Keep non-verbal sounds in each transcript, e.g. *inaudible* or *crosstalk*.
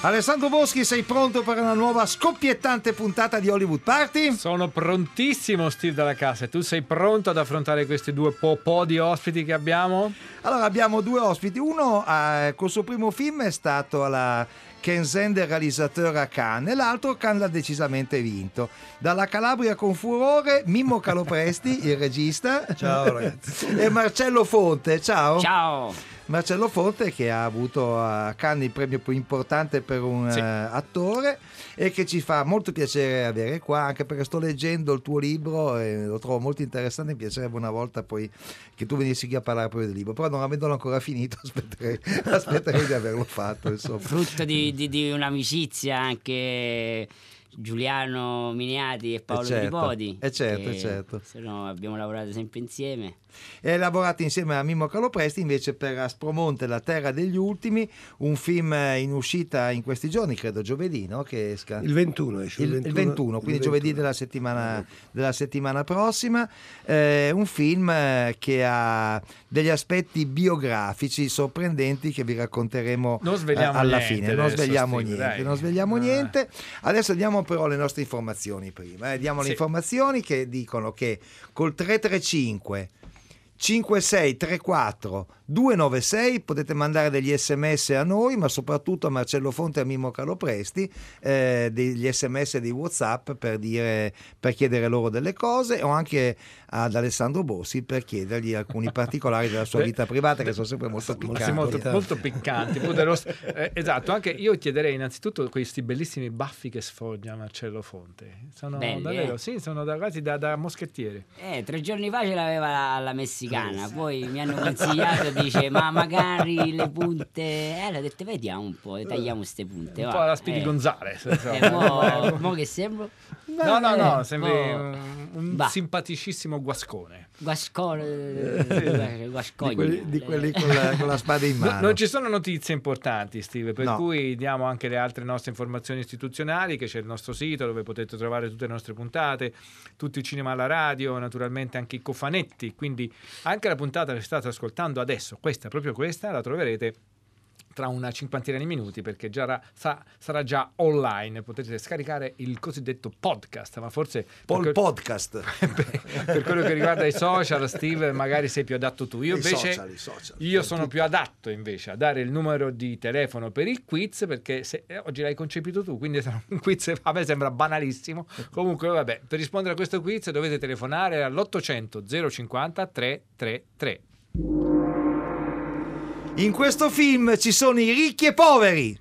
Alessandro Boschi, sei pronto per una nuova scoppiettante puntata di Hollywood Party? Sono prontissimo, Steve dalla casa. E tu sei pronto ad affrontare questi due po', di ospiti che abbiamo? Allora, abbiamo due ospiti. Uno eh, col suo primo film è stato alla Kenzen del realizzatore a Cannes e l'altro Cannes l'ha decisamente vinto. Dalla Calabria con furore, Mimmo Calopresti, il regista. Ciao ragazzi. E Marcello Fonte, ciao. Ciao. Marcello Fonte che ha avuto a Cannes il premio più importante per un Sì. eh, attore e che ci fa molto piacere avere qua anche perché sto leggendo il tuo libro e lo trovo molto interessante mi piacerebbe una volta poi che tu venissi qui a parlare proprio del libro però non avendolo ancora finito *laughs* aspetterei, aspetterei di averlo fatto insomma. Frutto di, di- di un'amicizia anche Giuliano Miniati e Paolo Eh certo, Tripodi. eh certo, che, certo. se no, abbiamo lavorato sempre insieme. e hai lavorato insieme a Mimmo Calopresti invece per Aspromonte La Terra degli Ultimi un film in uscita in questi giorni credo giovedì no? che esca Il 21 esce. il, il 21, quindi giovedì della settimana, della settimana prossima. Eh, un film eh, che ha degli aspetti biografici sorprendenti che vi racconteremo Non svegliamo alla niente fine. Non svegliamo niente, dai. non svegliamo Ah. niente. Adesso diamo però le nostre informazioni prima. eh. Diamo le Sì. informazioni che dicono che col 335 5634 296 potete mandare degli sms a noi ma soprattutto a Marcello Fonte e a Mimmo Calopresti eh, degli sms dei whatsapp per, dire, per chiedere loro delle cose o anche ad Alessandro Bossi per chiedergli alcuni particolari della sua vita privata che sono sempre molto piccanti molto, molto piccanti. Eh, esatto, anche io chiederei innanzitutto questi bellissimi baffi che sfoggia Marcello Fonte. Sono Belli, davvero, eh? sì, sono da, quasi da, da moschettiere. Eh, tre giorni fa ce l'aveva la, alla messicana, poi mi hanno consigliato, dice, ma magari le punte... Eh, ho detto, vediamo un po', tagliamo ste punte. Un va." po' alla Speedy Eh. Gonzales. insomma. Eh, mo, *laughs* mo che sembro? No, no, no, sembri Oh. un, un Va. simpaticissimo guascone. Guascone, di guascogno. quelli, di quelli con, la, con la spada in No, mano non ci sono notizie importanti, Steve, per No. cui diamo anche le altre nostre informazioni istituzionali, che c'è il nostro sito dove potete trovare tutte le nostre puntate, tutto il cinema alla radio, naturalmente anche i cofanetti, quindi anche la puntata che state ascoltando adesso, questa, proprio questa, la troverete tra una cinquantina di minuti perché già sa- sarà già online, potete scaricare il cosiddetto podcast, ma forse Paul per, Podcast *laughs* per- per quello che riguarda i social, Steve, magari sei più adatto tu. Io I invece social, social. io sono più adatto invece a dare il numero di telefono per il quiz perché se- eh, oggi l'hai concepito tu, quindi sarà un quiz a me sembra banalissimo. Comunque vabbè, per rispondere a questo quiz dovete telefonare all'800 050 333. In questo film ci sono i ricchi e poveri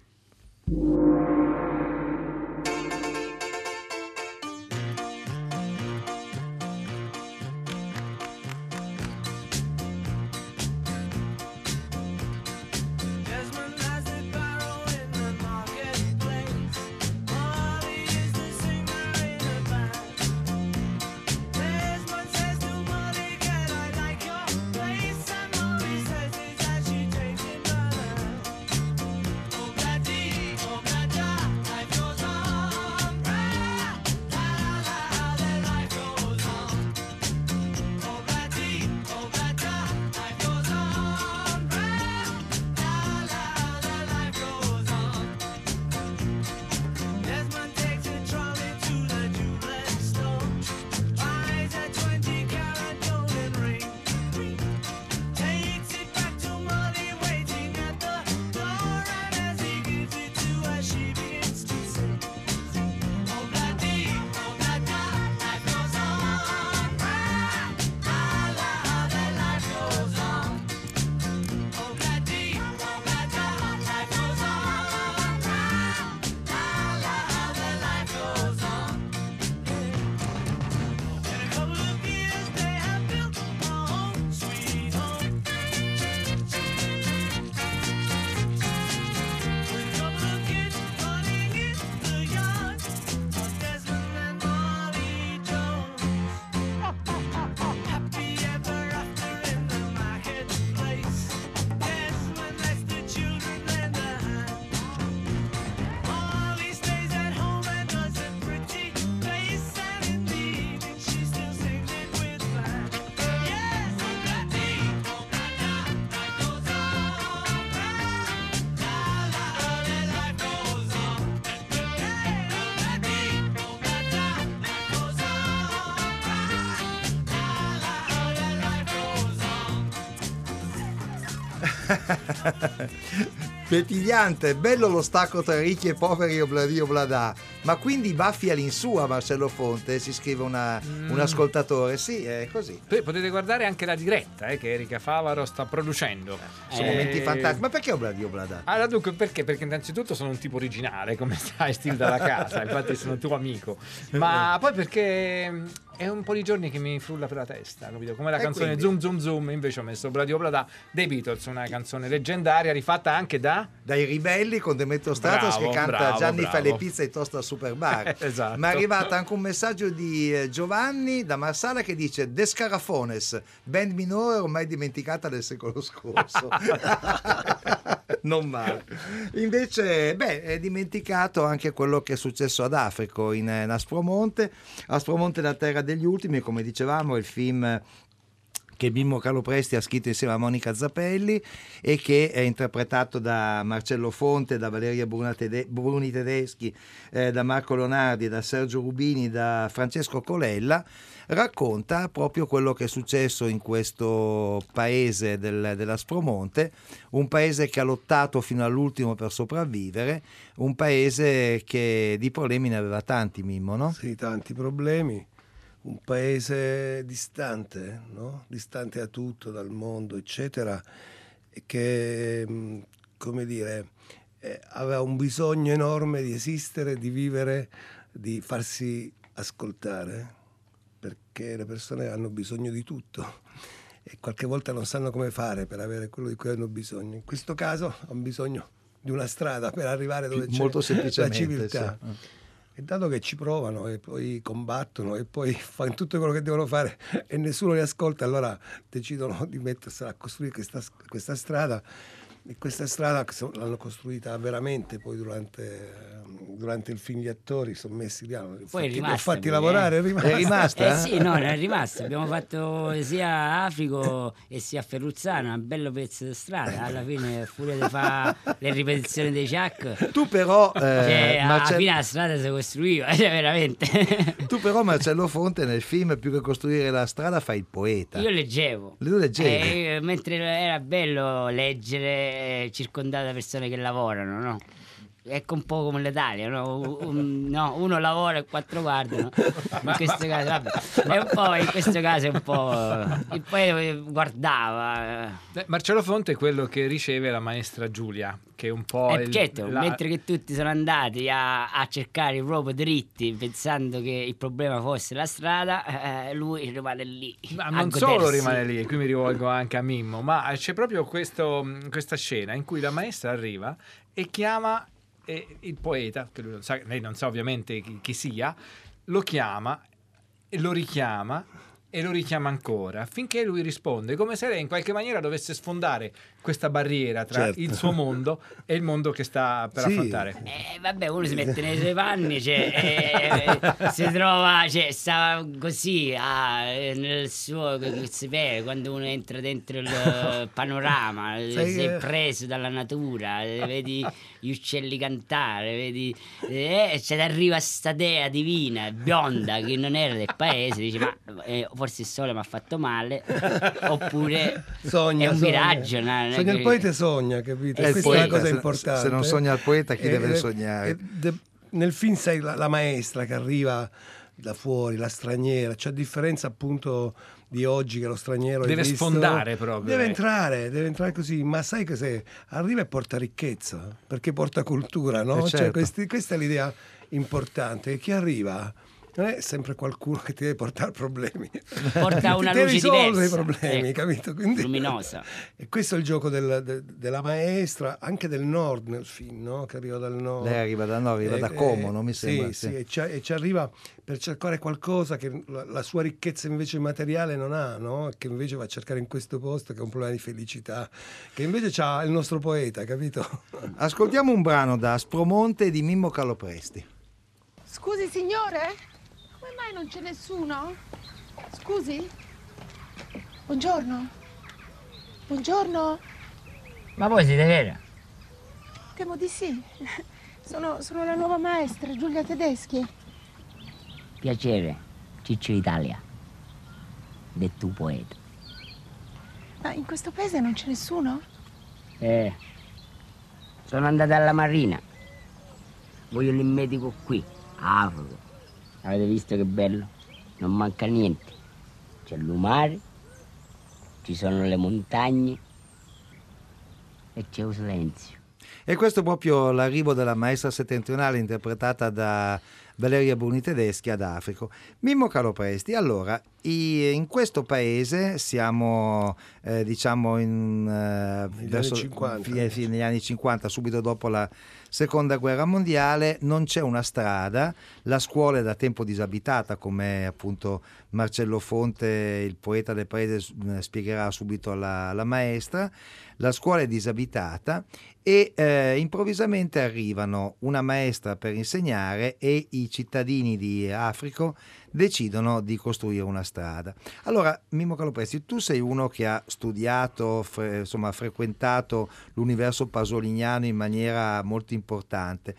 *laughs* Petigliante, bello lo stacco tra ricchi e poveri obladi oblada. Ma quindi baffi all'insù a Marcello Fonte, si scrive una- Mm. un ascoltatore. Sì, è così. Poi potete guardare anche la diretta eh, che Erika Favaro sta producendo. Sono Eh, momenti fantastici. Ma perché obladi oblada? Allora, dunque, perché? Perché innanzitutto sono un tipo originale, come *laughs* sai, stile dalla casa, infatti sono tuo amico. Ma poi perché è un po' di giorni che mi frulla per la testa, capito? Come la E canzone quindi? Zoom Zoom Zoom, invece ho messo Bladio Blada dei Beatles, una canzone leggendaria rifatta anche da... Dai ribelli con Demetrio Stratos Bravo, che canta bravo, Gianni fa le bravo. pizze e tosta al super bar. *laughs* Esatto. Ma è arrivato anche un messaggio di eh, Giovanni da Marsala che dice De Scarafones, band minore ormai dimenticata del secolo scorso. *laughs* non male. Invece, beh, è dimenticato anche quello che è successo ad Africo in, in Aspromonte. Aspromonte la terra degli ultimi, come dicevamo, il film che Mimmo Calopresti ha scritto insieme a Monica Zappelli e che è interpretato da Marcello Fonte, da Valeria Bruni Tedeschi, eh, da Marco Leonardi, da Sergio Rubini, da Francesco Colella, racconta proprio quello che è successo in questo paese del, dell'Aspromonte, un paese che ha lottato fino all'ultimo per sopravvivere, un paese che di problemi ne aveva tanti, Mimmo, no? Sì, tanti problemi. Un paese distante, no? distante da tutto, dal mondo, eccetera, e che, mh, come dire, eh, aveva un bisogno enorme di esistere, di vivere, di farsi ascoltare, perché le persone hanno bisogno di tutto e qualche volta non sanno come fare per avere quello di cui hanno bisogno. In questo caso hanno bisogno di una strada per arrivare dove c'è Molto la semplicemente. civiltà. sì. E dato che ci provano e poi combattono e poi *laughs* fanno tutto quello che devono fare e nessuno li ascolta, allora decidono *laughs* di mettersela a costruire questa, questa strada. E questa strada l'hanno costruita veramente poi durante, durante il film gli attori, sono messi fatti, li ho fatti lavorare, eh. è rimasta. È rimasta? Eh sì, no, è rimasta. Abbiamo fatto sia a Africo e sia a Ferruzzano, un bello pezzo di strada. Alla fine, pure di fare le ripetizioni dei Chuck, Tu però, eh, cioè, alla Marcel- fine la strada si costruiva, *laughs* cioè, veramente. tu però Marcello Fonte nel film più che costruire la strada fai il poeta. Io leggevo. Tu leggevi? Eh, mentre era bello leggere eh, circondato da persone che lavorano, no? Ecco un po' come l'Italia, no? Un- no, uno lavora e quattro guardano. In questo caso, vabbè, è un po', in questo caso è un po'. E poi guardava. Marcello Fonte è quello che riceve la maestra Giulia, che è un po'... Eh, il- certo, la- mentre che tutti sono andati a, a cercare proprio dritti pensando che il problema fosse la strada, eh, lui rimane lì. Ma non solo rimane lì, e qui mi rivolgo anche a Mimmo, ma c'è proprio questo- questa scena in cui la maestra arriva e chiama eh, il poeta, che lui non sa, lei non sa ovviamente chi, chi sia, lo chiama e lo richiama e lo richiama ancora finché lui risponde come se lei in qualche maniera dovesse sfondare questa barriera tra Certo. il suo mondo e il mondo che sta per Sì. affrontare. Eh, vabbè, uno si mette nei suoi panni, cioè, eh, si trova, cioè, sta così ah, nel suo si vede quando uno entra dentro il *laughs* panorama, sei che- preso dalla natura, vedi gli uccelli cantare, vedi, eh, se arriva sta dea divina, bionda, che non era del paese, dici ma eh, forse il sole mi ha fatto male, oppure Sogna, è un sogna. miraggio. no? Sogna il poeta sogna, capito? Eh, Questa sì. è la poeta, cosa se- importante. se non sogna il poeta, chi E- deve e- sognare? e de- nel film sai la, la maestra che arriva da fuori, la straniera, c'è a differenza appunto di oggi che lo straniero Deve visto- sfondare proprio, Deve eh. entrare, deve entrare così, ma sai cos'è? Arriva e porta ricchezza, perché porta cultura, no? Eh, Cioè, certo. questi- questa è l'idea importante, che chi arriva non è sempre qualcuno che ti deve portare problemi. Porta *laughs* una ti luce risolvere diversa, i problemi, ecco, capito? Quindi- luminosa. *laughs* e questo è il gioco del- de- della maestra, anche del nord nel film, no? che arriva dal nord. Lei arriva da no, arriva Eh, da Como, non mi sì, sembra. Sì, e, ci, e ci arriva per cercare qualcosa che la, la sua ricchezza invece materiale non ha, no? che invece va a cercare in questo posto, che è un problema di felicità, che invece ha il nostro poeta, capito? *laughs* Ascoltiamo un brano da Aspromonte di Mimmo Calopresti. Scusi signore, mai non c'è nessuno? Scusi? Buongiorno. Buongiorno. Ma voi siete vera? Temo di sì. *laughs* Sono, sono la nuova maestra, Giulia Tedeschi. Piacere, Ciccio Italia, detto poeta. Ma in questo paese non c'è nessuno? Eh, sono andato alla marina. Voglio il medico qui, a Africa. Avete visto che bello? Non manca niente. C'è il lumare, ci sono le montagne e c'è un silenzio. E questo è proprio l'arrivo della maestra settentrionale interpretata da Valeria Bruni Tedeschi ad Africo. Mimmo Calopresti, allora, in questo paese siamo eh, diciamo in, eh, Negli verso- anni 50. fi- fi- negli anni 50, subito dopo la seconda guerra mondiale, non c'è una strada, la scuola è da tempo disabitata, come appunto Marcello Fonte, il poeta del paese, eh, spiegherà subito alla, alla maestra. La scuola è disabitata e eh, improvvisamente arrivano una maestra per insegnare e i cittadini di Africo decidono di costruire una strada. Allora, Mimmo Calopresti, tu sei uno che ha studiato, fre- insomma, frequentato l'universo pasoliniano in maniera molto importante.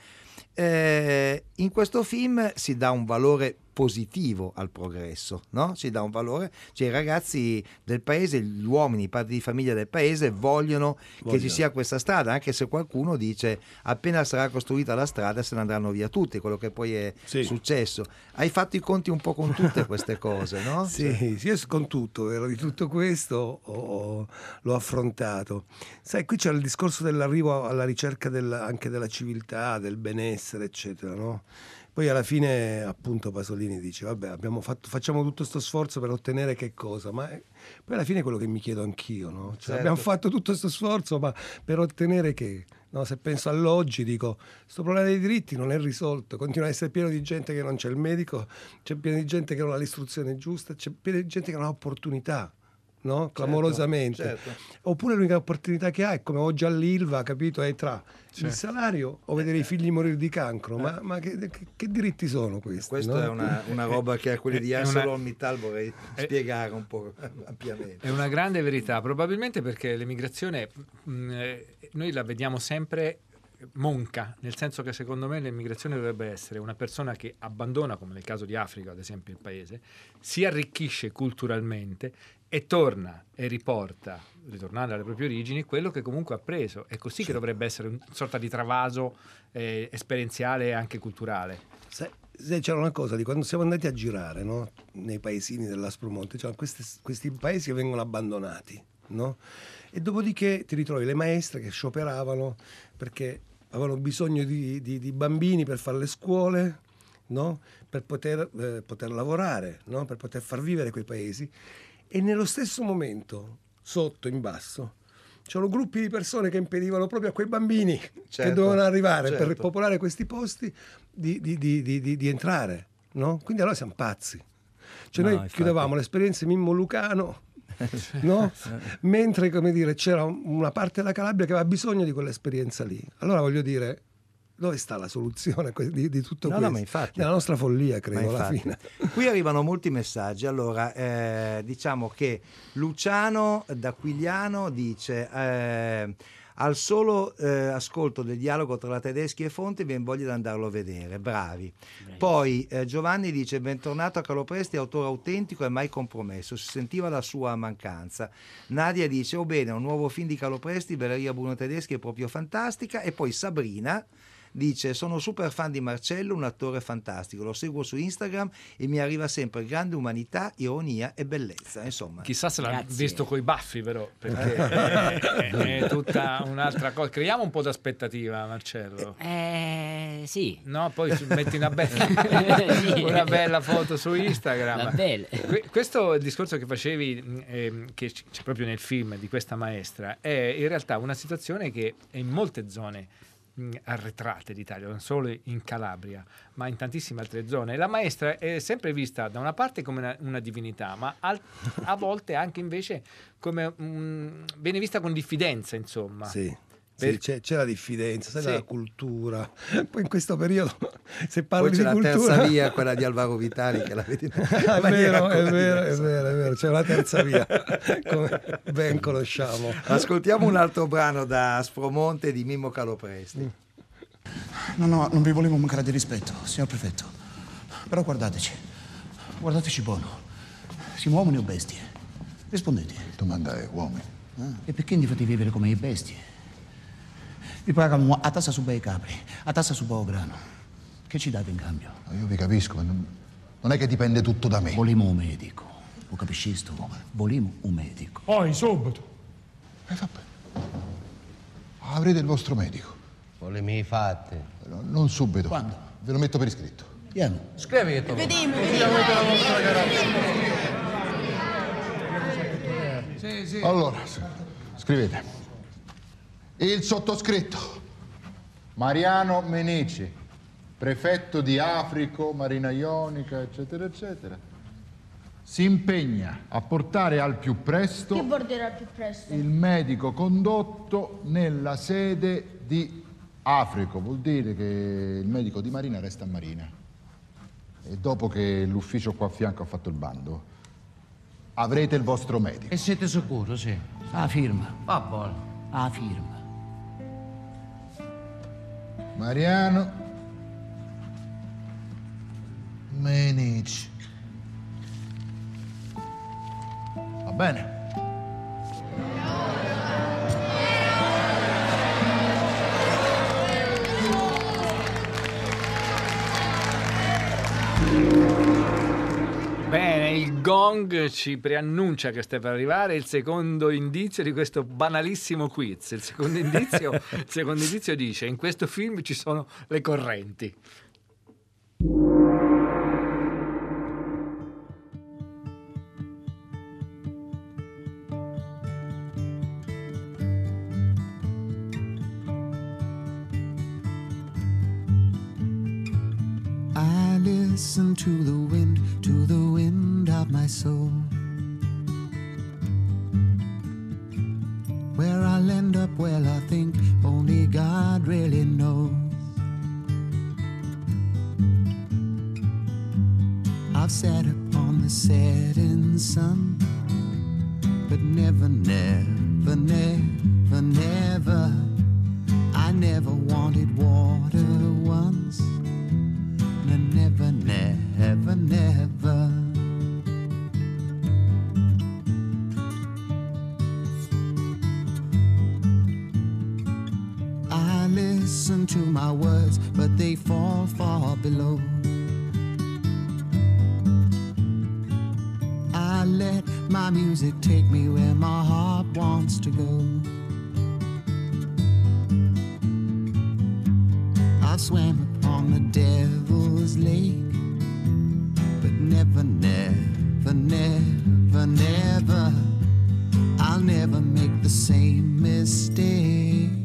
Eh, in questo film si dà un valore positivo al progresso, no? Si dà un valore, cioè i ragazzi del paese, gli uomini, i padri di famiglia del paese vogliono, che ci Vogliono. sia questa strada, anche se qualcuno dice appena sarà costruita la strada se ne andranno via tutti, quello che poi è Sì. successo. Hai fatto i conti un po' con tutte queste cose, no? *laughs* Cioè, Sì, sì, io con tutto, vero? Di tutto questo ho- l'ho affrontato. Sai, qui c'è il discorso dell'arrivo alla ricerca del- anche della civiltà, del benessere, eccetera, no? Poi alla fine, appunto, Pasolini dice, vabbè, abbiamo fatto, facciamo tutto questo sforzo per ottenere che cosa? Ma eh, poi alla fine è quello che mi chiedo anch'io, no? Cioè, Certo. abbiamo fatto tutto questo sforzo, ma per ottenere che? No, se penso all'oggi dico, questo problema dei diritti non è risolto, continua ad essere pieno di gente che non c'è il medico, c'è pieno di gente che non ha l'istruzione giusta, c'è pieno di gente che non ha opportunità, no? Clamorosamente. certo. Oppure l'unica opportunità che ha è come oggi all'Ilva, capito? È tra il Certo. salario o vedere i figli morire di cancro. Ma, ma che, che- che diritti sono questi? Questa no? è una, una roba che a quelli di È una- ArcelorMittal vorrei è- spiegare un po' ampiamente. È una grande verità, probabilmente perché l'emigrazione mh, eh, noi la vediamo sempre monca, nel senso che secondo me l'emigrazione dovrebbe essere una persona che abbandona, come nel caso di Africa, ad esempio, il paese, si arricchisce culturalmente e torna e riporta, ritornando alle proprie origini, quello che comunque ha preso. È così che dovrebbe essere una sorta di travaso eh, esperienziale e anche culturale. Sai, sai, c'era una cosa di quando siamo andati a girare no? nei paesini dell'Aspromonte, c'erano questi, questi paesi che vengono abbandonati, no? E dopodiché ti ritrovi le maestre che scioperavano perché avevano bisogno di, di- di bambini per fare le scuole, no? per poter, eh, poter lavorare, no? per poter far vivere quei paesi. E nello stesso momento, sotto, in basso, c'erano gruppi di persone che impedivano proprio a quei bambini *laughs* che Certo, dovevano arrivare per certo. popolare questi posti di, di- di- di- di- di entrare. No? Quindi allora siamo pazzi. Cioè No, noi infatti. chiudevamo l'esperienza Mimmo Lucano, *laughs* no? mentre come dire, c'era un- una parte della Calabria che aveva bisogno di quell'esperienza lì. Allora voglio dire, dove sta la soluzione di, di tutto No, no, questo? ma infatti. Nella nostra follia, credo, alla fine. *laughs* Qui arrivano molti messaggi. Allora, eh, diciamo che Luciano d'Aquigliano dice: eh, Al solo eh, ascolto del dialogo tra la tedeschi e Fonte, viene voglia di andarlo a vedere. Bravi. Poi eh, Giovanni dice: Bentornato a Calopresti, autore autentico e mai compromesso. Si sentiva la sua mancanza. Nadia dice: Oh bene, un nuovo film di Calopresti, Valeria Bruno Tedeschi è proprio fantastica. E poi Sabrina dice sono super fan di Marcello, un attore fantastico, lo seguo su Instagram e mi arriva sempre grande umanità, ironia e bellezza, insomma. Chissà se l'ha Grazie. visto coi baffi, però, perché è, *laughs* è- è tutta un'altra cosa. Creiamo un po' d'aspettativa, Marcello. Eh, sì. No, poi metti una bella, *laughs* una bella foto su Instagram. Va bene. Que- Questo discorso che facevi, ehm, che c'è proprio nel film di questa maestra, è in realtà una situazione che è in molte zone mh, arretrate d'Italia, non solo in Calabria, ma in tantissime altre zone. La maestra è sempre vista da una parte come una, una divinità, ma al- a *laughs* volte anche invece come mh, viene vista con diffidenza, insomma. Sì. Per- Sì, c'è, c'è la diffidenza, sai, Sì. la cultura. *laughs* Poi in questo periodo, *laughs* se Poi parli c'è di la cultura... terza *laughs* via, quella di Alvaro Vitali, che la vedi in è vero, è vero, è vero, è vero, c'è una terza via, come ben conosciamo. Ascoltiamo un altro brano da Aspromonte di Mimmo Calopresti. No, no, non vi volevo mancare di rispetto, signor prefetto. Però guardateci. Guardateci buono. Siamo uomini o bestie? Rispondete. Domanda è uomini. Ah, e perché vi fate vivere come i bestie? Vi pagano a tassa su bei capri, a tassa su buon grano. Che ci date in cambio? Io vi capisco, ma non, non è che dipende tutto da me. Volimo un medico. Lo capisci sto? Volimo un medico. Poi, subito. E vabbè. Avrete il vostro medico. Volemi i fatti. No, non subito. Quando? Ve lo metto per iscritto. Vieni. Scrivi che tu Vediamo, Allora, s- scrivete. Il sottoscritto. Mariano Menici, prefetto di Africo, Marina Ionica, eccetera, eccetera. Si impegna a portare al più presto borderà più presto? il medico condotto nella sede di Africo. Vuol dire che il medico di Marina resta a Marina. E dopo che l'ufficio qua a fianco ha fatto il bando, avrete il vostro medico. E siete sicuro, sì? Ah, firma. Va buono. Ah, firma. Mariano Menici. Va bene. Bene, il gong ci preannuncia che sta per arrivare il secondo indizio di questo banalissimo quiz. Il secondo indizio, *laughs* il secondo indizio dice: In questo film ci sono le correnti. I listen to the wind, to the wind of my soul. Where I'll end up, well, I think only God really knows. I've sat upon the setting sun, but never, never, never, never. I never wanted water once. Never, never, never. To my words, but they fall far below. I let my music take me where my heart wants to go. I've swam upon the devil's lake, but never, never, never, never. I'll never make the same mistake.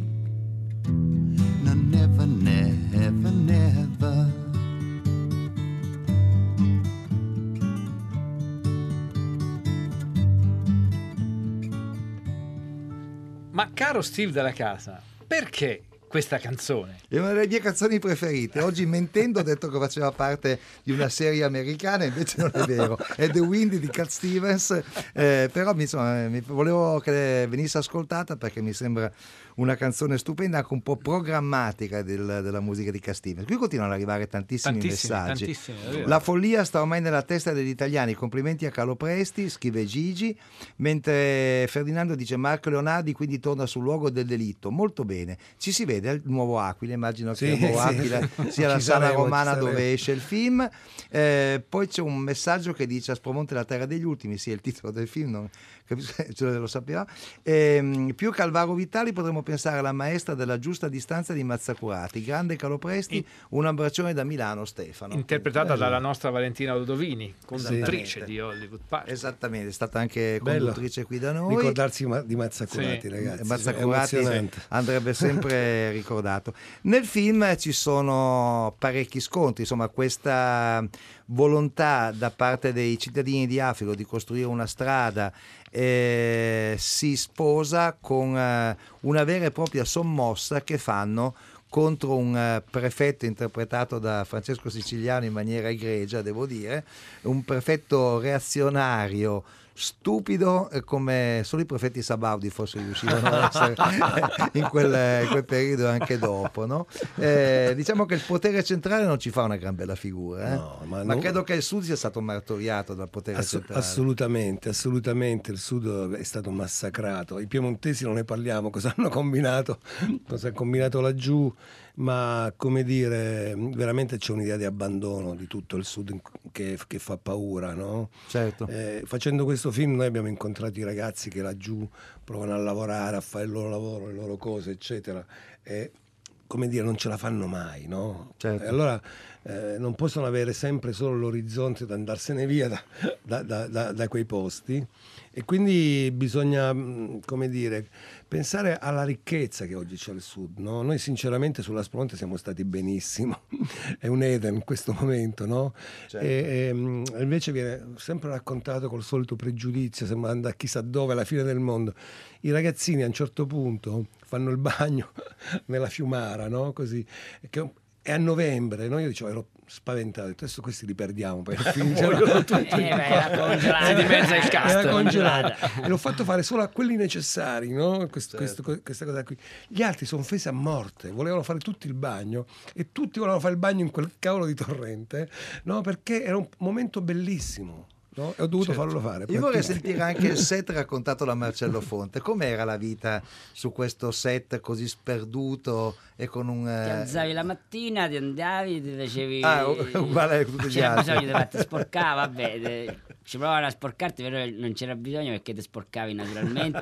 Caro Steve della casa, perché questa canzone? È una delle mie canzoni preferite. Oggi mentendo ho detto che faceva parte di una serie americana, invece non è vero. È The Wind di Cat Stevens, eh, però insomma, volevo che venisse ascoltata perché mi sembra una canzone stupenda, anche un po' programmatica del- della musica di Stevens. Qui continuano ad arrivare tantissimi, Tantissimi, messaggi. tantissimi. La follia sta ormai nella testa degli italiani. Complimenti a Carlo Presti, scrive Gigi. Mentre Ferdinando dice Marco Leonardi quindi torna sul luogo del delitto. Molto bene. Ci si vede al nuovo Aquila. Immagino Sì, che il nuovo sì. Aquila *laughs* sia la sala saremo, romana dove esce il film. Eh, poi c'è un messaggio che dice Aspromonte la terra degli ultimi. Sì, è il titolo del film, non capisco, *laughs* ce lo sappiamo. Ehm, più che Alvaro Vitali potremmo pensare alla maestra della giusta distanza di Mazzacurati. Grande Carlo Presti, un abbraccione da Milano Stefano. Interpretata Bello. dalla nostra Valentina Ludovini, conduttrice di Hollywood Park. Esattamente, è stata anche Bello. conduttrice qui da noi. Ricordarsi ma- di Mazzacurati, Sì. ragazzi. Mazzacurati andrebbe *laughs* sempre ricordato. Nel film ci sono parecchi scontri, insomma questa volontà da parte dei cittadini di Africa di costruire una strada eh, si sposa con eh, una vera e propria sommossa che fanno contro un eh, prefetto interpretato da Francesco Siciliano in maniera egregia, devo dire, un prefetto reazionario stupido eh, come solo i prefetti Sabaudi forse riuscivano a essere *laughs* in quel, in quel periodo e anche dopo. No? Eh, diciamo che il potere centrale non ci fa una gran bella figura, eh? No, ma, ma non- credo che il Sud sia stato martoriato dal potere Ass- centrale. assolutamente, assolutamente. Il Sud è stato massacrato. I piemontesi non ne parliamo, cosa hanno combinato, cosa ha combinato laggiù, ma come dire, veramente c'è un'idea di abbandono di tutto il Sud che, che fa paura, no? Certo. Eh, facendo questo film noi abbiamo incontrato i ragazzi che laggiù provano a lavorare, a fare il loro lavoro, le loro cose, eccetera. E come dire, non ce la fanno mai, no? Certo. E allora eh, non possono avere sempre solo l'orizzonte da andarsene via da, da- da- da- quei posti. E quindi bisogna, mh, come dire, pensare alla ricchezza che oggi c'è al sud. no? Noi sinceramente sulla Spronte siamo stati benissimo, *laughs* è un Eden in questo momento, no? Certo. E, e, mh, invece viene sempre raccontato col solito pregiudizio, sembra andare chissà dove, alla fine del mondo. I ragazzini a un certo punto fanno il bagno *laughs* nella fiumara, no? Così, che è a novembre, no? Io dicevo, ero spaventato, adesso questi li perdiamo, poi *laughs* finiscono tutti Eh, beh, era congelata. Si dimezza il cast. era congelata. *laughs* e l'ho fatto fare solo a quelli necessari, no? Certo. Questo- questo- questa cosa qui. Gli altri sono offesi a morte, volevano fare tutti il bagno e tutti volevano fare il bagno in quel cavolo di torrente, no? Perché era un momento bellissimo. no? E ho dovuto farlo fare. Io vorrei sentire anche il *laughs* set raccontato da Marcello Fonte. Com'era la vita su questo set così sperduto e con un... Ti eh, alzavi la mattina, ti andavi, ti facevi. Ah, *laughs* uguale a tutti gli *laughs* C'era altri. bisogno di farti sporcare, *laughs* vabbè. te- Ci provavano a sporcarti, però non c'era bisogno perché ti sporcavi naturalmente.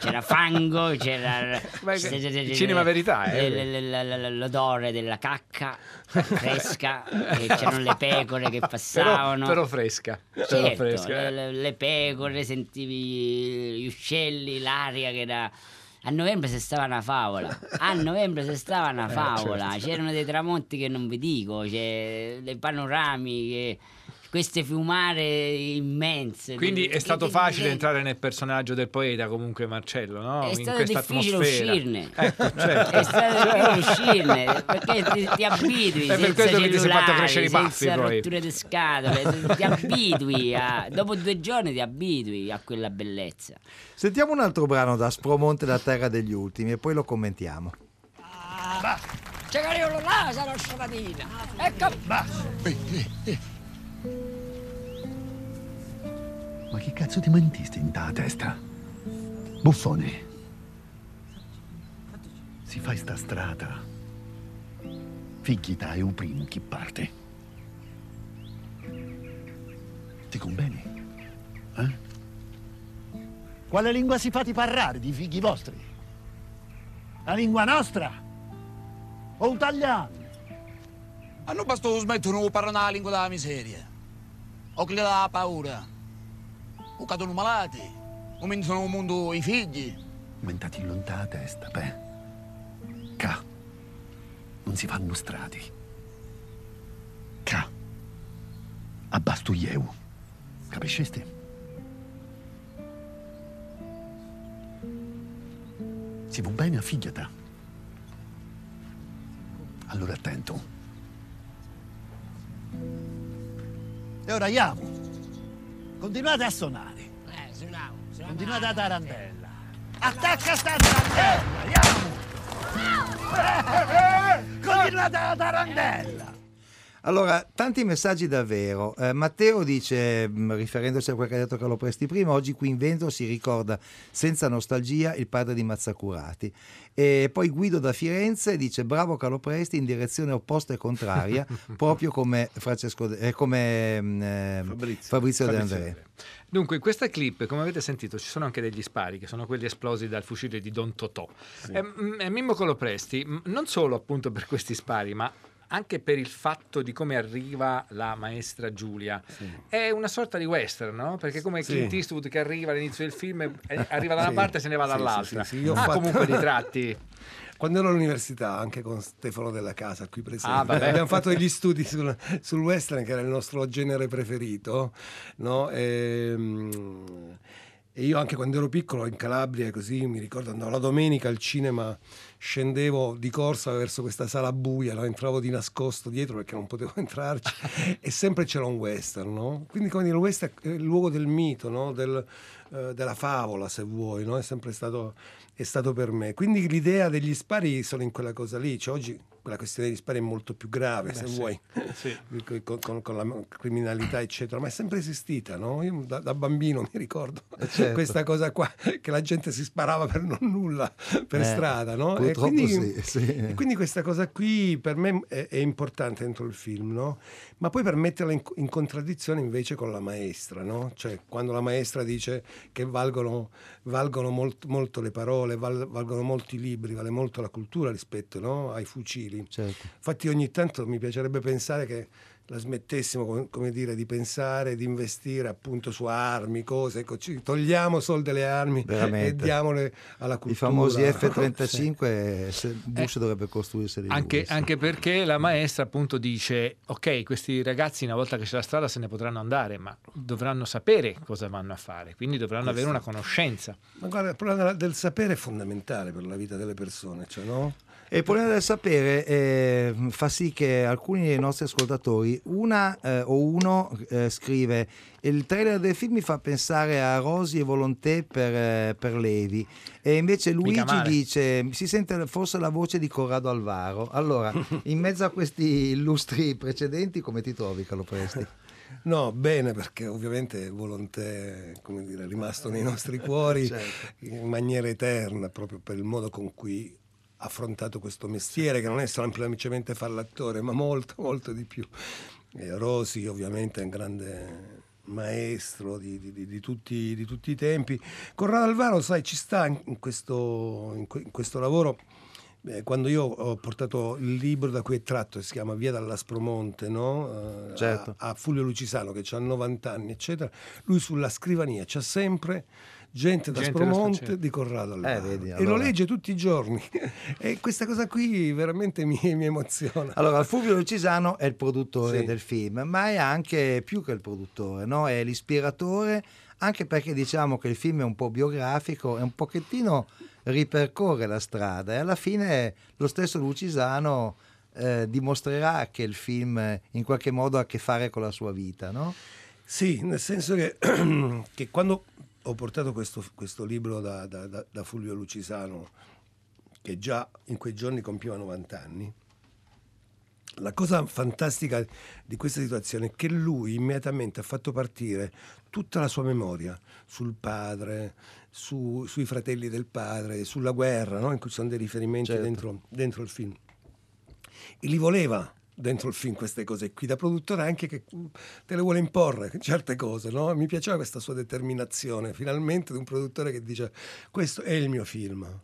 c'era fango, c'era. C'era- c'era- cinema verità, eh. L'odore della cacca fresca, c'erano le pecore che Però, passavano. però fresca. Però Certo, fresca, eh. le, le pecore, sentivi gli uccelli, l'aria che era... A novembre si stava una favola, a novembre si stava una favola, c'erano dei tramonti che non vi dico, c'è dei panorami, che- queste fiumare immense. Quindi che- è stato che- facile che- entrare nel personaggio del poeta comunque Marcello, no? È In stato questa difficile atmosfera. uscirne. Ecco, *laughs* certo. È stato difficile uscirne perché ti, ti abitui *laughs* È per senza questo che ti sei fatto crescere i baffi, senza poi. rotture di scatole, ti abitui a, dopo due giorni ti abitui a quella bellezza. Sentiamo un altro brano da Spromonte, la terra degli ultimi, e poi lo commentiamo. C'è Cariolo là, sarà stamattina. Ecco. Ma che cazzo ti mentiste in ta testa? Buffone. Si fai sta strada. Figli è un primo chi parte. Ti conviene? Eh? Quale lingua si fate parlare di figli vostri? La lingua nostra? O italiano? A non basta smettere di parlare la lingua della miseria. O che le dà paura. O cadono malati. O menzono al mondo i figli. Aumentati in lontana testa, beh. Ca. Non si fanno strati. Ca. Abbasto io. Capisceste? Si va bene a figliata. Allora attento. E ora andiamo. Continuate a suonare. Eh, suonavo. Continuate a tarantella. Attacca sta tarantella, andiamo! Continuate a tarantella! Allora, tanti messaggi davvero. Eh, Matteo dice, mh, riferendosi a quel che ha detto Carlo Presti prima, oggi qui in Veneto si ricorda senza nostalgia il padre di Mazzacurati. E poi Guido da Firenze dice, bravo Carlo Presti in direzione opposta e contraria, *laughs* proprio come, Francesco, eh, come mh, eh, Fabrizio. Fabrizio, De André. Dunque, in questa clip, come avete sentito, ci sono anche degli spari, che sono quelli esplosi dal fucile di Don Totò. E, mm, e Mimmo Colopresti, mm, non solo appunto per questi spari, ma anche per il fatto di come arriva la maestra Giulia. È una sorta di western, no? Perché come Sì. Clint Eastwood che arriva all'inizio del film, eh, arriva da una Sì. parte e se ne va Sì, dall'altra. sì, sì, sì. Ah, fatto- comunque di *laughs* tratti. Quando ero all'università, anche con Stefano Della Casa qui presente, Ah, abbiamo fatto degli studi sul, sul western, che era il nostro genere preferito, no? E, mm, e io anche quando ero piccolo in Calabria, così mi ricordo andavo la domenica al cinema scendevo di corsa verso questa sala buia, no? entravo di nascosto dietro perché non potevo *laughs* entrarci e sempre c'era un western, no? Quindi come dire, il western è il luogo del mito, no? Del, eh, della favola se vuoi, no? È sempre stato, è stato per me. Quindi l'idea degli spari sono in quella cosa lì, cioè, oggi quella questione degli spari è molto più grave, Beh, se sì. vuoi, *laughs* Sì. con, con- con la criminalità, eccetera, ma è sempre esistita, no? Io da, da bambino mi ricordo certo. questa cosa qua, che la gente si sparava per non nulla per Eh, strada, no? E quindi, sì, sì. e quindi questa cosa qui per me è, è importante dentro il film, no? Ma poi per metterla in, in contraddizione invece con la maestra, no? Cioè quando la maestra dice che valgono, valgono molt- molto le parole, val- valgono molti libri, vale molto la cultura rispetto no? ai fucili. Certo. Infatti ogni tanto mi piacerebbe pensare che la smettessimo come, dire, di pensare, di investire appunto su armi, cose, ecco, ci togliamo soldi alle armi e Veramente. diamole alla I cultura. famosi *laughs* Sì. F-35, se- Bush dovrebbe costruirseli Anche, sì. anche perché la maestra appunto dice ok questi ragazzi una volta che c'è la strada se ne potranno andare ma dovranno sapere cosa vanno a fare quindi dovranno avere una conoscenza Ma guarda, il problema del sapere è fondamentale per la vita delle persone, cioè, no? E il problema del sapere eh, fa sì che alcuni dei nostri ascoltatori, una eh, o uno eh, scrive il trailer del film mi fa pensare a Rosi e Volonté per, eh, per Levi e invece Luigi dice si sente forse la voce di Corrado Alvaro. Allora, *laughs* in mezzo a questi illustri precedenti come ti trovi Carlo Presti? *laughs* No, bene, perché ovviamente Volonté come dire, è rimasto nei nostri cuori *laughs* Certo. in maniera eterna, proprio per il modo con cui affrontato questo mestiere, che non è semplicemente fare l'attore, ma molto, molto di più. E Rosi ovviamente è un grande maestro di, di- di- tutti, di tutti i tempi. Corrado Alvaro, sai, ci sta in questo, in que- in questo lavoro eh, quando io ho portato il libro da cui è tratto, si chiama Via dall'Aspromonte, no? Eh, Certo. a, a Fulvio Lucisano che ha 90 anni, eccetera, lui sulla scrivania c'ha sempre gente da Gente da Aspromonte Aspromonte. di Corrado Alvaro. Eh, vedi, E lo allora. legge tutti i giorni. *laughs* e questa cosa qui veramente mi, mi emoziona. Allora, Fulvio Lucisano è il produttore Sì. del film, ma è anche più che il produttore, no? è l'ispiratore, anche perché diciamo che il film è un po' biografico e un pochettino ripercorre la strada e alla fine lo stesso Lucisano eh, dimostrerà che il film in qualche modo ha a che fare con la sua vita, no? Sì, nel senso che, *clears throat* che quando ho portato questo, questo libro da, da- da- Fulvio Lucisano, che già in quei giorni compiva 90 anni, la cosa fantastica di questa situazione è che lui immediatamente ha fatto partire tutta la sua memoria sul padre, su- sui fratelli del padre, sulla guerra, no? in cui ci sono dei riferimenti Certo. dentro, dentro il film. E li voleva dentro il film queste cose qui, da produttore anche che mm, te le vuole imporre *laughs* certe cose, no? Mi piaceva questa sua determinazione, finalmente di un produttore che dice questo è il mio film.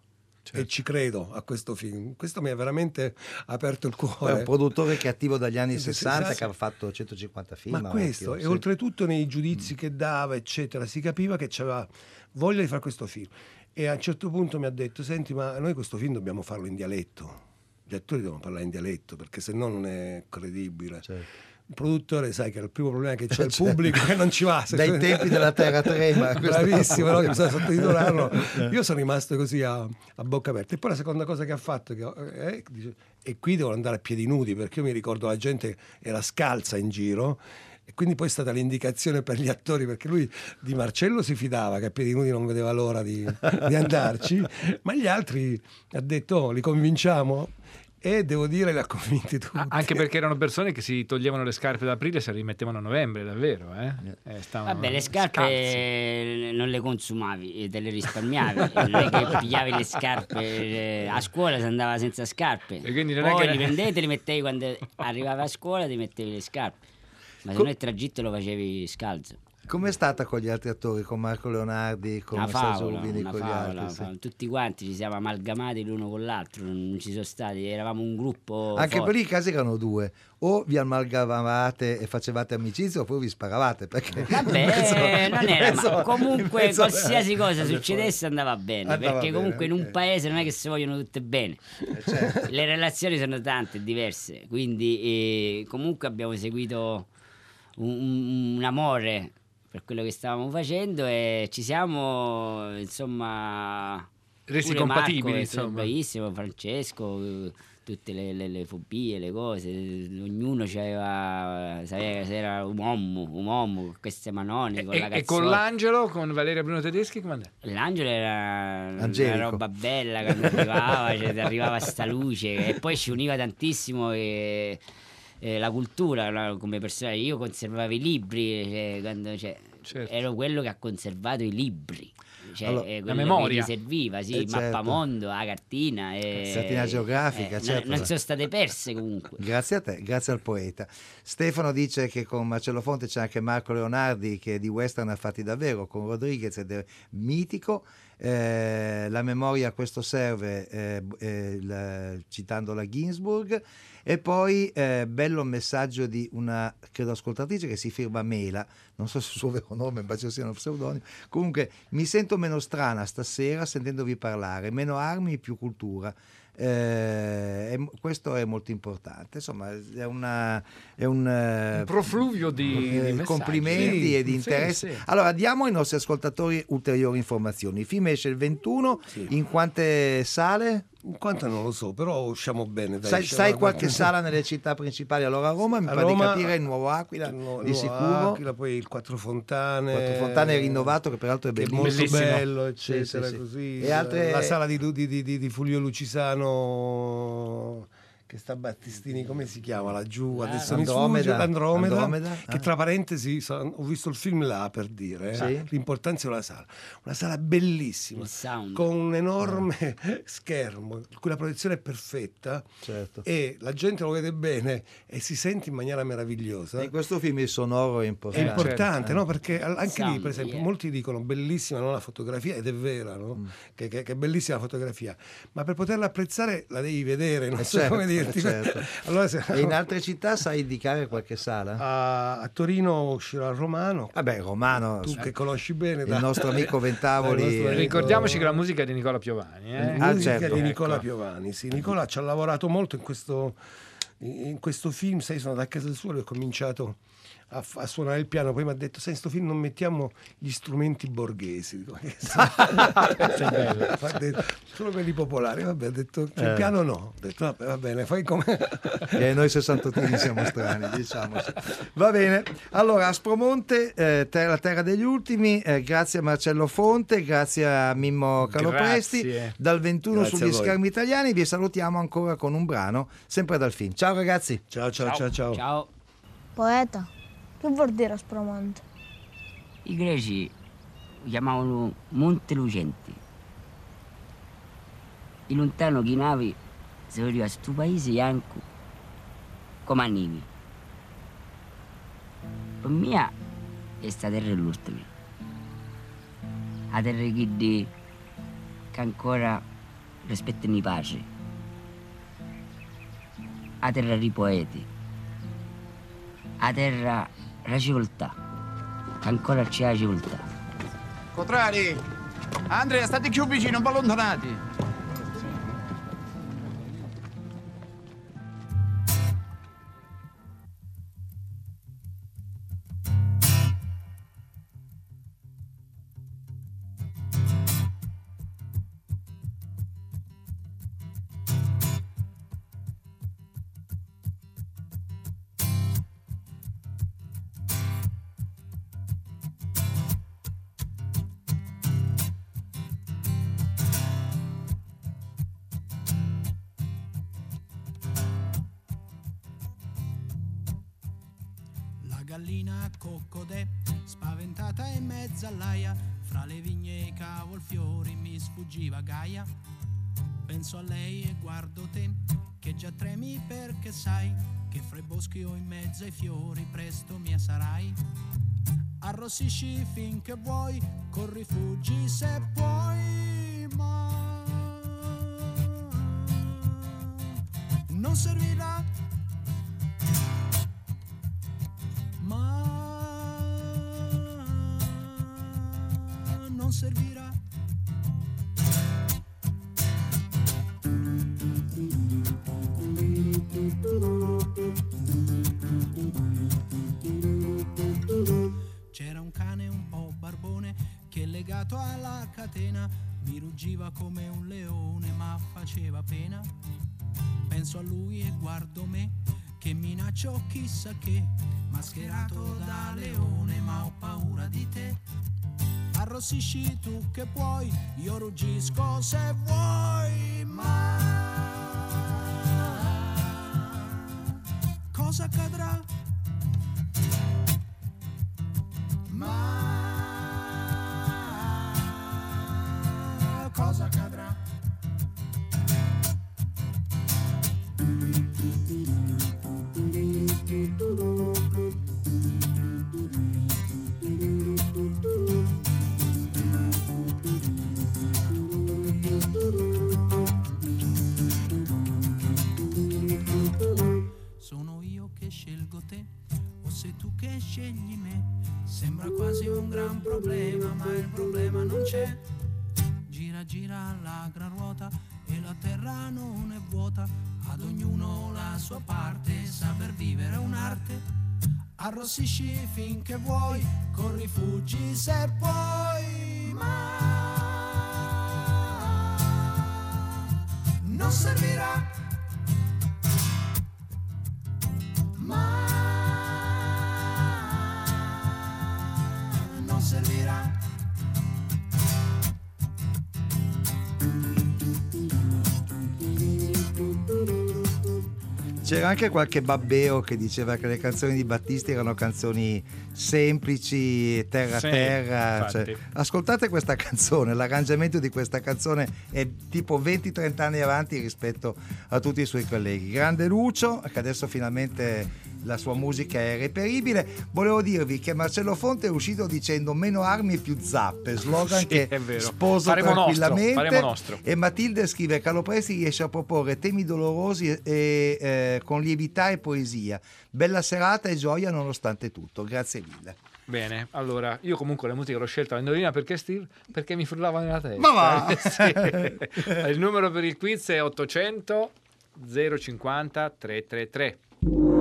E ci credo a questo film. Questo mi ha veramente aperto il cuore. è un produttore che è attivo dagli anni *laughs* Sì, sì, 60 sì. che ha fatto 150 film. Ma questo, e sì. oltretutto nei giudizi che dava, eccetera, si capiva che aveva voglia di fare questo film. E a un certo punto mi ha detto: Senti, ma noi questo film dobbiamo farlo in dialetto. Gli attori devono parlare in dialetto perché se no non è credibile. Il produttore, sai che il primo problema che c'è il *laughs* Certo. pubblico che non ci va. se- Dai *laughs* tempi della Terra Trema, Bravissimo, no? che bisogna sottotitolarlo. Io sono rimasto così a, a bocca aperta. E poi la seconda cosa che ha fatto, che, eh, dice, e qui devono andare a piedi nudi perché io mi ricordo la gente era scalza in giro. E quindi poi è stata l'indicazione per gli attori, perché lui di Marcello si fidava, che a piedi nudi non vedeva l'ora di, di andarci, ma gli altri ha detto, "Oh, li convinciamo? E devo dire, li ha convinti tutti. anche perché erano persone che si toglievano le scarpe ad aprile e se le rimettevano a novembre davvero eh? Eh, stavano Vabbè, le scarpe scalzi. eh, non le consumavi, eh, te le risparmiavi. non è che pigliavi le scarpe eh, a scuola si andava senza scarpe. E quindi non è Poi che- li prendevi, *laughs* te li mettevi quando arrivavi a scuola, ti mettevi le scarpe. Ma se Co- no il tragitto lo facevi scalzo. Com'è stata con gli altri attori, con Marco Leonardi, con Sergio Rubini, con gli favola, altri? sì. tutti quanti ci siamo amalgamati l'uno con l'altro, non ci sono stati, eravamo un gruppo. Anche forte. per lì i casi erano due, o vi amalgamavate e facevate amicizia oppure vi sparavate. Perché Vabbè, *laughs* Questo- non era, ma questo- comunque qualsiasi cosa succedesse andava bene, Andava perché bene, comunque in ok. un paese non è che si vogliono tutte bene. certo. Le relazioni sono tante, diverse, quindi eh, comunque abbiamo seguito un- un amore per quello che stavamo facendo e ci siamo, insomma... Resi compatibili, Marco insomma. bravissimo, Francesco, tutte le, le- le fobie, le cose, ognuno c'aveva, sapeva se era un uomo, un uomo, con queste manone, con la E, e cazzola. con l'angelo, con Valeria Bruno Tedeschi, com'è? L'angelo era Angelico. una roba bella quando arrivava, cioè, arrivava sta luce e poi ci univa tantissimo e, e la cultura no, come persona. Io conservavo i libri, cioè, quando, cioè, ero quello che ha conservato i libri. Cioè, Allora, eh, la memoria. che gli serviva, sì, Eh, certo. mappamondo, la cartina. E, Cartina geografica, eh, certo. Non, non sono state perse comunque. *laughs* Grazie a te, grazie al poeta. Stefano dice che con Marcello Fonte c'è anche Marco Leonardi che di western ha fatti davvero, con Rodriguez ed è mitico. Eh, la memoria a questo serve eh, eh, citando la Ginsburg. E poi eh, bello messaggio di una credo ascoltatrice che si firma Mela. Non so se il suo *laughs* vero nome ma sia uno pseudonimo. Comunque mi sento meno strana stasera sentendovi parlare. Meno armi più cultura eh, questo è molto importante insomma è, una, è un, eh, Un profluvio di- di eh, messaggi. complimenti Sì, e di sì, interesse sì. allora diamo ai nostri ascoltatori ulteriori informazioni il film esce il 21 in quante sale? In quanto non lo so, però usciamo bene. Dai, sai, sai qualche sala nelle città principali allora a Roma mi A pare Roma- di capire il nuovo Aquila No, di sicuro Aquila, poi il Quattro Fontane. Quattro Fontane rinnovato che peraltro è che bellissimo molto bello, Sì, eccetera, sì, sì. così. e altre La sala di, di- di- di- di Fulvio Lucisano che sta Battistini, come si chiama laggiù? Ah, Adesso Andromeda. sfugge l'Andromeda, Andromeda, che ah. tra parentesi ho visto il film là per dire eh, Sì. l'importanza della sala. Una sala bellissima, con un enorme *laughs* schermo, in cui la proiezione è perfetta Certo. e la gente lo vede bene e si sente in maniera meravigliosa. in questo film il sonoro è È importante importante, Eh. no? Perché anche lì, Sound, per esempio, yeah. molti dicono bellissima no, la fotografia, ed è vera, no? Mm. Che, che- che è bellissima la fotografia, ma per poterla apprezzare la devi vedere, non Eh, so certo, come dirti. certo. *laughs* Allora, se- e in altre città sai indicare qualche sala? a, a Torino uscirà il Romano. Vabbè, Romano, tu che conosci bene, il da- nostro amico Ventavoli. Il nostro amico- Ricordiamoci che la musica è di Nicola Piovani. Eh? La Ah, musica certo. di Nicola Ecco. Piovani. Sì, Nicola ci ha lavorato molto in questo, in questo film. Sai, sono da casa sua e ho cominciato a, a suonare il piano. Poi mi ha detto: Sai, in questo film non mettiamo gli strumenti borghesi. Dico, "Che *laughs* Questo è bello. *laughs* Ha detto, solo quelli popolari. Vabbè, ha detto: "Cioè, Eh. Il piano no. Ho detto: Vabbè, va bene, fai come. *laughs* E noi sessantottini siamo strani, diciamoci. Va bene, allora Aspromonte, eh, ter- la terra degli ultimi, eh, grazie a Marcello Fonte, grazie a Mimmo Calopresti. Grazie. Dal 21 Grazie sugli schermi italiani vi salutiamo ancora con un brano, sempre dal film. Ciao ragazzi. Ciao, ciao, ciao, ciao. Ciao. Poeta, che vuol dire Aspromonte? I greci lo chiamavano Monte Lucenti. In lontano che i navi si vedeva questo paese bianco come a neve. Per me questa terra è l'ultima. La terra che, di- che ancora rispettano i pace. La terra dei poeti. La terra civiltà. Che ancora c'è la civiltà. Contrari! Andrea, state più vicino, un po' allontanati. Gallina a coccodè, spaventata in mezzo all'aia, fra le vigne e i cavolfiori mi sfuggiva Gaia. Penso a lei e guardo te, che già tremi perché sai che fra i boschi o in mezzo ai fiori presto mia sarai. Arrossisci finché vuoi, corri fuggi se puoi, ma non servirà servirà. C'era un cane un po' barbone che legato alla catena mi Ruggiva come un leone ma faceva pena. Penso a lui e guardo me che minaccio chissà che, mascherato da leone ma ho paura di te. Arrossisci tu che puoi, io ruggisco se vuoi, ma cosa accadrà? Ma cosa accadrà? Arrossisci finché vuoi, corri, fuggi se puoi, C'era anche qualche babbeo che diceva che le canzoni di Battisti erano canzoni semplici, terra Sì, terra. cioè, ascoltate questa canzone, l'arrangiamento di questa canzone è tipo 20-30 anni avanti rispetto a tutti i suoi colleghi. Grande Lucio, che adesso finalmente la sua musica è reperibile. Volevo dirvi che Marcello Fonte è uscito dicendo meno armi e più zappe, slogan *laughs* Sì, che nostro, tranquillamente. faremo nostro. E Matilde scrive: Carlo Presti riesce a proporre temi dolorosi e, eh, con lievità e poesia. Bella serata e gioia nonostante tutto. Grazie mille. Bene, allora io comunque la musica l'ho scelta, indovina perché Steve? Perché mi frullava nella testa. Ma va! *laughs* Sì. *laughs* Il numero per il quiz è 800 050 333.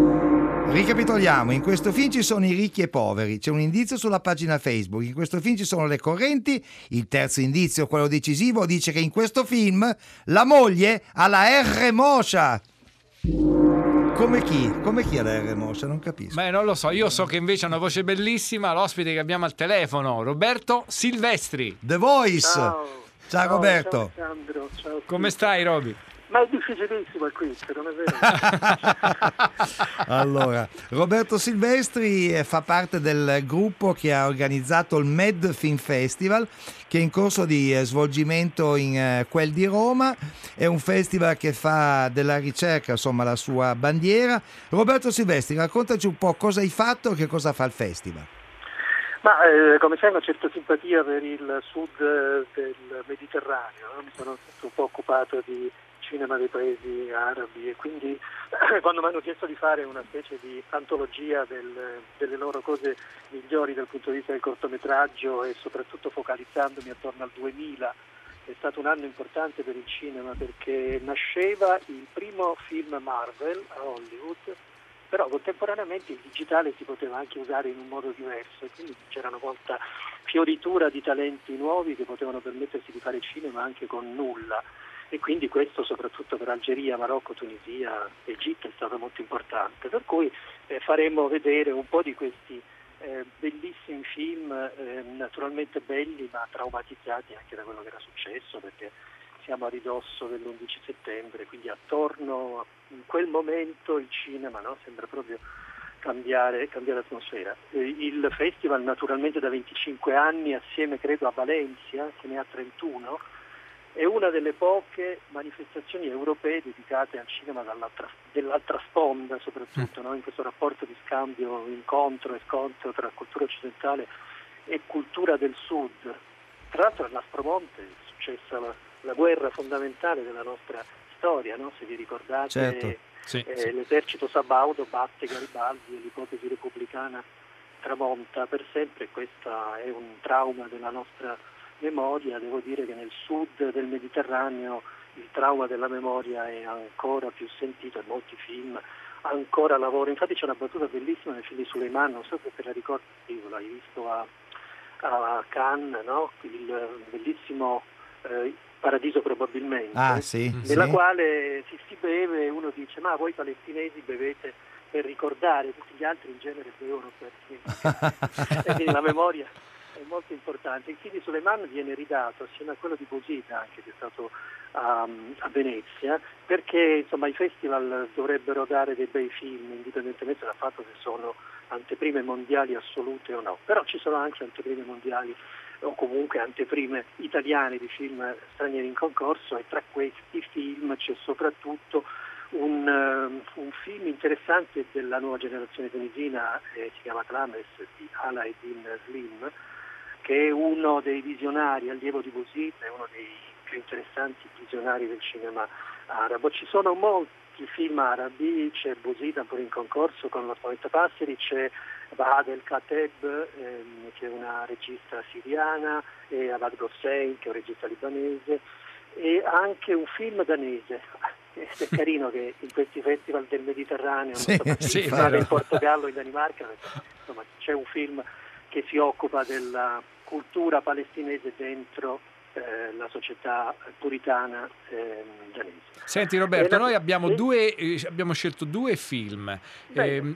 Ricapitoliamo, in questo film ci sono i ricchi e poveri, c'è un indizio sulla pagina Facebook, in questo film ci sono le correnti, il terzo indizio, quello decisivo, dice che in questo film la moglie ha la R Moscia. Come chi? Come chi ha la R Moscia? Non capisco. Beh, non lo so, io so che invece ha una voce bellissima, l'ospite che abbiamo al telefono, Roberto Silvestri. The Voice. Ciao. Ciao Ciao Roberto. Ciao. Come stai, Roby? Ma è difficilissimo il quiz, non è vero? *laughs* Allora, Roberto Silvestri eh, fa parte del gruppo che ha organizzato il Med Film Festival, che è in corso di eh, svolgimento in eh, quel di Roma. È un festival che fa della ricerca, insomma, la sua bandiera. Roberto Silvestri, raccontaci un po' cosa hai fatto e che cosa fa il festival. Ma eh, come sai una certa simpatia per il sud del Mediterraneo, no? mi sono un po' occupato di cinema dei paesi arabi e quindi *clears throat* quando mi hanno chiesto di fare una specie di antologia del- delle loro cose migliori dal punto di vista del cortometraggio e soprattutto focalizzandomi attorno al 2000 è stato un anno importante per il cinema perché nasceva il primo film Marvel a Hollywood però contemporaneamente il digitale si poteva anche usare in un modo diverso e quindi c'era una volta fioritura di talenti nuovi che potevano permettersi di fare cinema anche con nulla e quindi questo soprattutto per Algeria, Marocco, Tunisia, Egitto è stato molto importante, per cui eh, faremo vedere un po' di questi eh, bellissimi film, eh, naturalmente belli ma traumatizzati anche da quello che era successo perché siamo a ridosso dell'11 settembre, quindi attorno a quel momento il cinema no, sembra proprio cambiare, cambiare atmosfera. Eh, Il festival naturalmente da 25 anni, assieme credo a Valencia, che ne ha 31, è una delle poche manifestazioni europee dedicate al cinema dell'altra sponda, soprattutto no? in questo rapporto di scambio, incontro e scontro tra cultura occidentale e cultura del sud. Tra l'altro a Naspromonte è successa la, la guerra fondamentale della nostra storia, no? se vi ricordate, Certo. Sì, eh, sì. l'esercito Sabaudo batte Garibaldi e l'ipotesi repubblicana tramonta per sempre, questo è un trauma della nostra memoria, devo dire che nel sud del Mediterraneo il trauma della memoria è ancora più sentito e molti film ancora lavorano, infatti c'è una battuta bellissima nel film di Suleiman, non so se te la ricordi, l'hai visto a, a Cannes, no? il bellissimo eh, Paradiso probabilmente, Ah, sì, nella sì. quale si, si beve e uno dice ma voi palestinesi bevete per ricordare, tutti gli altri in genere bevono per *laughs* quindi la memoria è molto importante. Il film di Suleiman viene ridato assieme a quello di Bosita anche che è stato a, a Venezia perché insomma i festival dovrebbero dare dei bei film indipendentemente dal fatto che sono anteprime mondiali assolute o no, però ci sono anche anteprime mondiali o comunque anteprime italiane di film stranieri in concorso e tra questi film c'è soprattutto un, ehm, un film interessante della nuova generazione tunisina, eh, si chiama Clames di Ala Slim, che è uno dei visionari, allievo di Bouzid, è uno dei più interessanti visionari del cinema arabo. Ci sono molti film arabi, c'è Bouzid ancora in concorso con lo Spaventa Passeri, c'è Bahad El Khateb, ehm, che è una regista siriana, e Avad Gossein, che è un regista libanese, e anche un film danese. È *laughs* carino che in questi festival del Mediterraneo, Sì, so, sì, in Portogallo, in Danimarca, insomma, c'è un film che si occupa della cultura palestinese dentro eh, la società puritana ehm, danese. Senti Roberto, E la- noi abbiamo, sì? due, eh, abbiamo scelto due film. Ehm,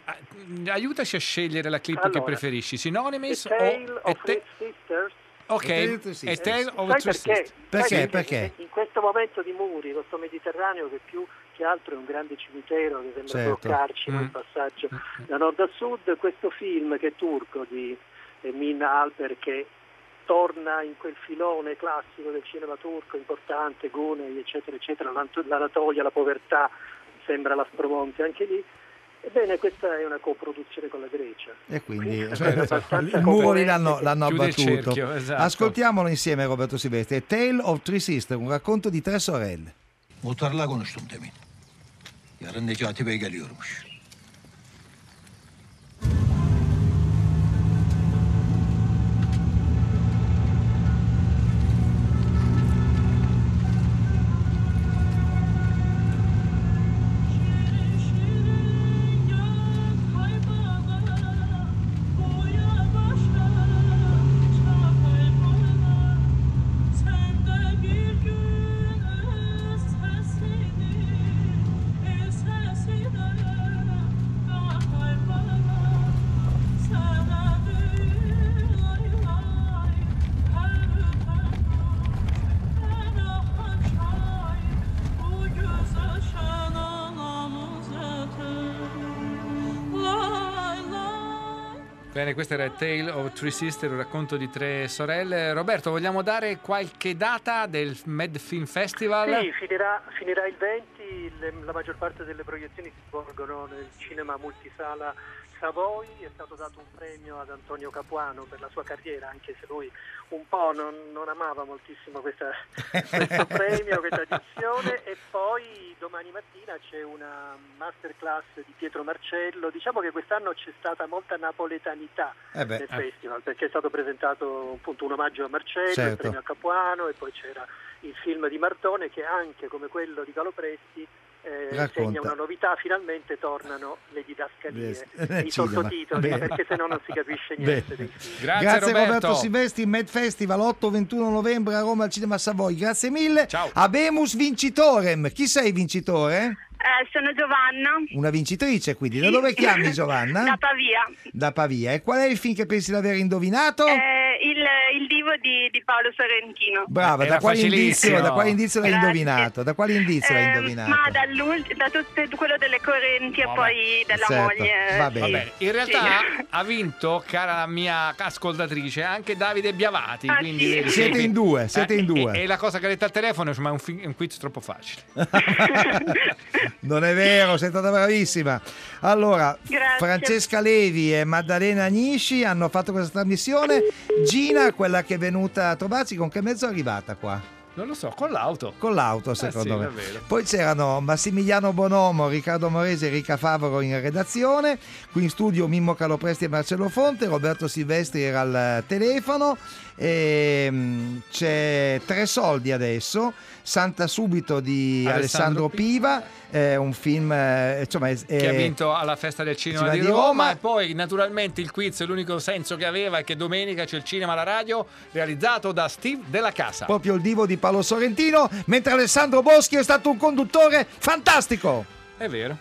aiutaci a scegliere la clip che Allora, preferisci, Synonymous A Tale o... of e te- Sisters Ok, A Tale of Sai Three perché? Sisters. Perché? Sai Perché? In questo momento di muri, questo Mediterraneo che più che altro è un grande cimitero che sembra Certo. bloccarci Mm. nel passaggio da nord a sud, questo film che è turco di eh, Min Alper che torna in quel filone classico del cinema turco importante, Gunei, eccetera, eccetera, l'Anatolia, la povertà, sembra l'Aspromonte anche lì. Ebbene, questa è una coproduzione con la Grecia. E quindi Quindi, il lì coerente. l'hanno, l'hanno abbattuto. cerchio, esatto. Ascoltiamolo insieme Roberto Silvestri. A Tale of Three Sisters, un racconto di tre sorelle. Muhtarla konuştum demin. Yarın Necati Bey geliyormuş. Bene, questo era Tale of Three Sisters, un racconto di tre sorelle. Roberto, vogliamo dare qualche data del Med Film Festival? Sì, finirà, finirà il 20, le- la maggior parte delle proiezioni si svolgono nel cinema multisala Savoy, è stato dato un premio ad Antonio Capuano per la sua carriera, anche se lui un po' non, non amava moltissimo questa- questo premio, questa *laughs* edizione e poi domani mattina c'è una masterclass di Pietro Marcello, diciamo che quest'anno c'è stata molta napoletanità Eh beh, nel eh. festival perché è stato presentato appunto un omaggio a Marcello, il Certo. premio a Capuano e poi c'era il film di Martone che anche come quello di Galo Presti eh, segna una novità, finalmente tornano le didascalie, e i Cinema. sottotitoli Bene. perché se no non si capisce niente. Film. Grazie, Roberto. Silvestri, Med Festival 8-21 novembre a Roma al Cinema Savoy. Grazie mille. Ciao. Abemus vincitorem. Chi sei vincitore? Eh, sono Giovanna, Una vincitrice, quindi. Da dove chiami Giovanna? *laughs* da Pavia. Da Pavia. E qual è il film che pensi di aver indovinato? Eh, il, il divo di, di Paolo Sorrentino. Brava, da quale, indizio, facilissimo. da quale indizio l'hai Grazie. indovinato? Da quale indizio l'hai Eh, indovinato? ma da tutto quello delle correnti e poi della Certo, moglie. va bene. In realtà ha vinto, cara mia ascoltatrice, anche Davide Biavati. Ah, quindi sì. Siete in due, siete eh, in due. E, e la cosa che ha detto al telefono è un, fi- un quiz troppo facile. *laughs* Non è vero, sei stata bravissima. Allora, Grazie. Francesca Levi e Maddalena Agnisci hanno fatto questa trasmissione. Gina, quella che è venuta a trovarci, con che mezzo è arrivata qua? Non lo so, con l'auto. Con l'auto, secondo sì, me. Poi c'erano Massimiliano Bonomo, Riccardo Morese e Rica Favaro in redazione. Qui in studio Mimmo Calopresti e Marcello Fonte. Roberto Silvestri era al telefono. E, mm, c'è Tre Soldi adesso. Santa Subito di Alessandro Alessandro, Piva. È un film. eh, insomma, è- Che ha è- vinto alla festa del cinema Cinema di di Roma, Roma. e poi naturalmente il quiz l'unico senso che aveva è che domenica c'è il cinema alla radio realizzato da Steve della Casa. proprio il divo di Paolo Sorrentino, mentre Alessandro Boschi è stato un conduttore fantastico. È vero.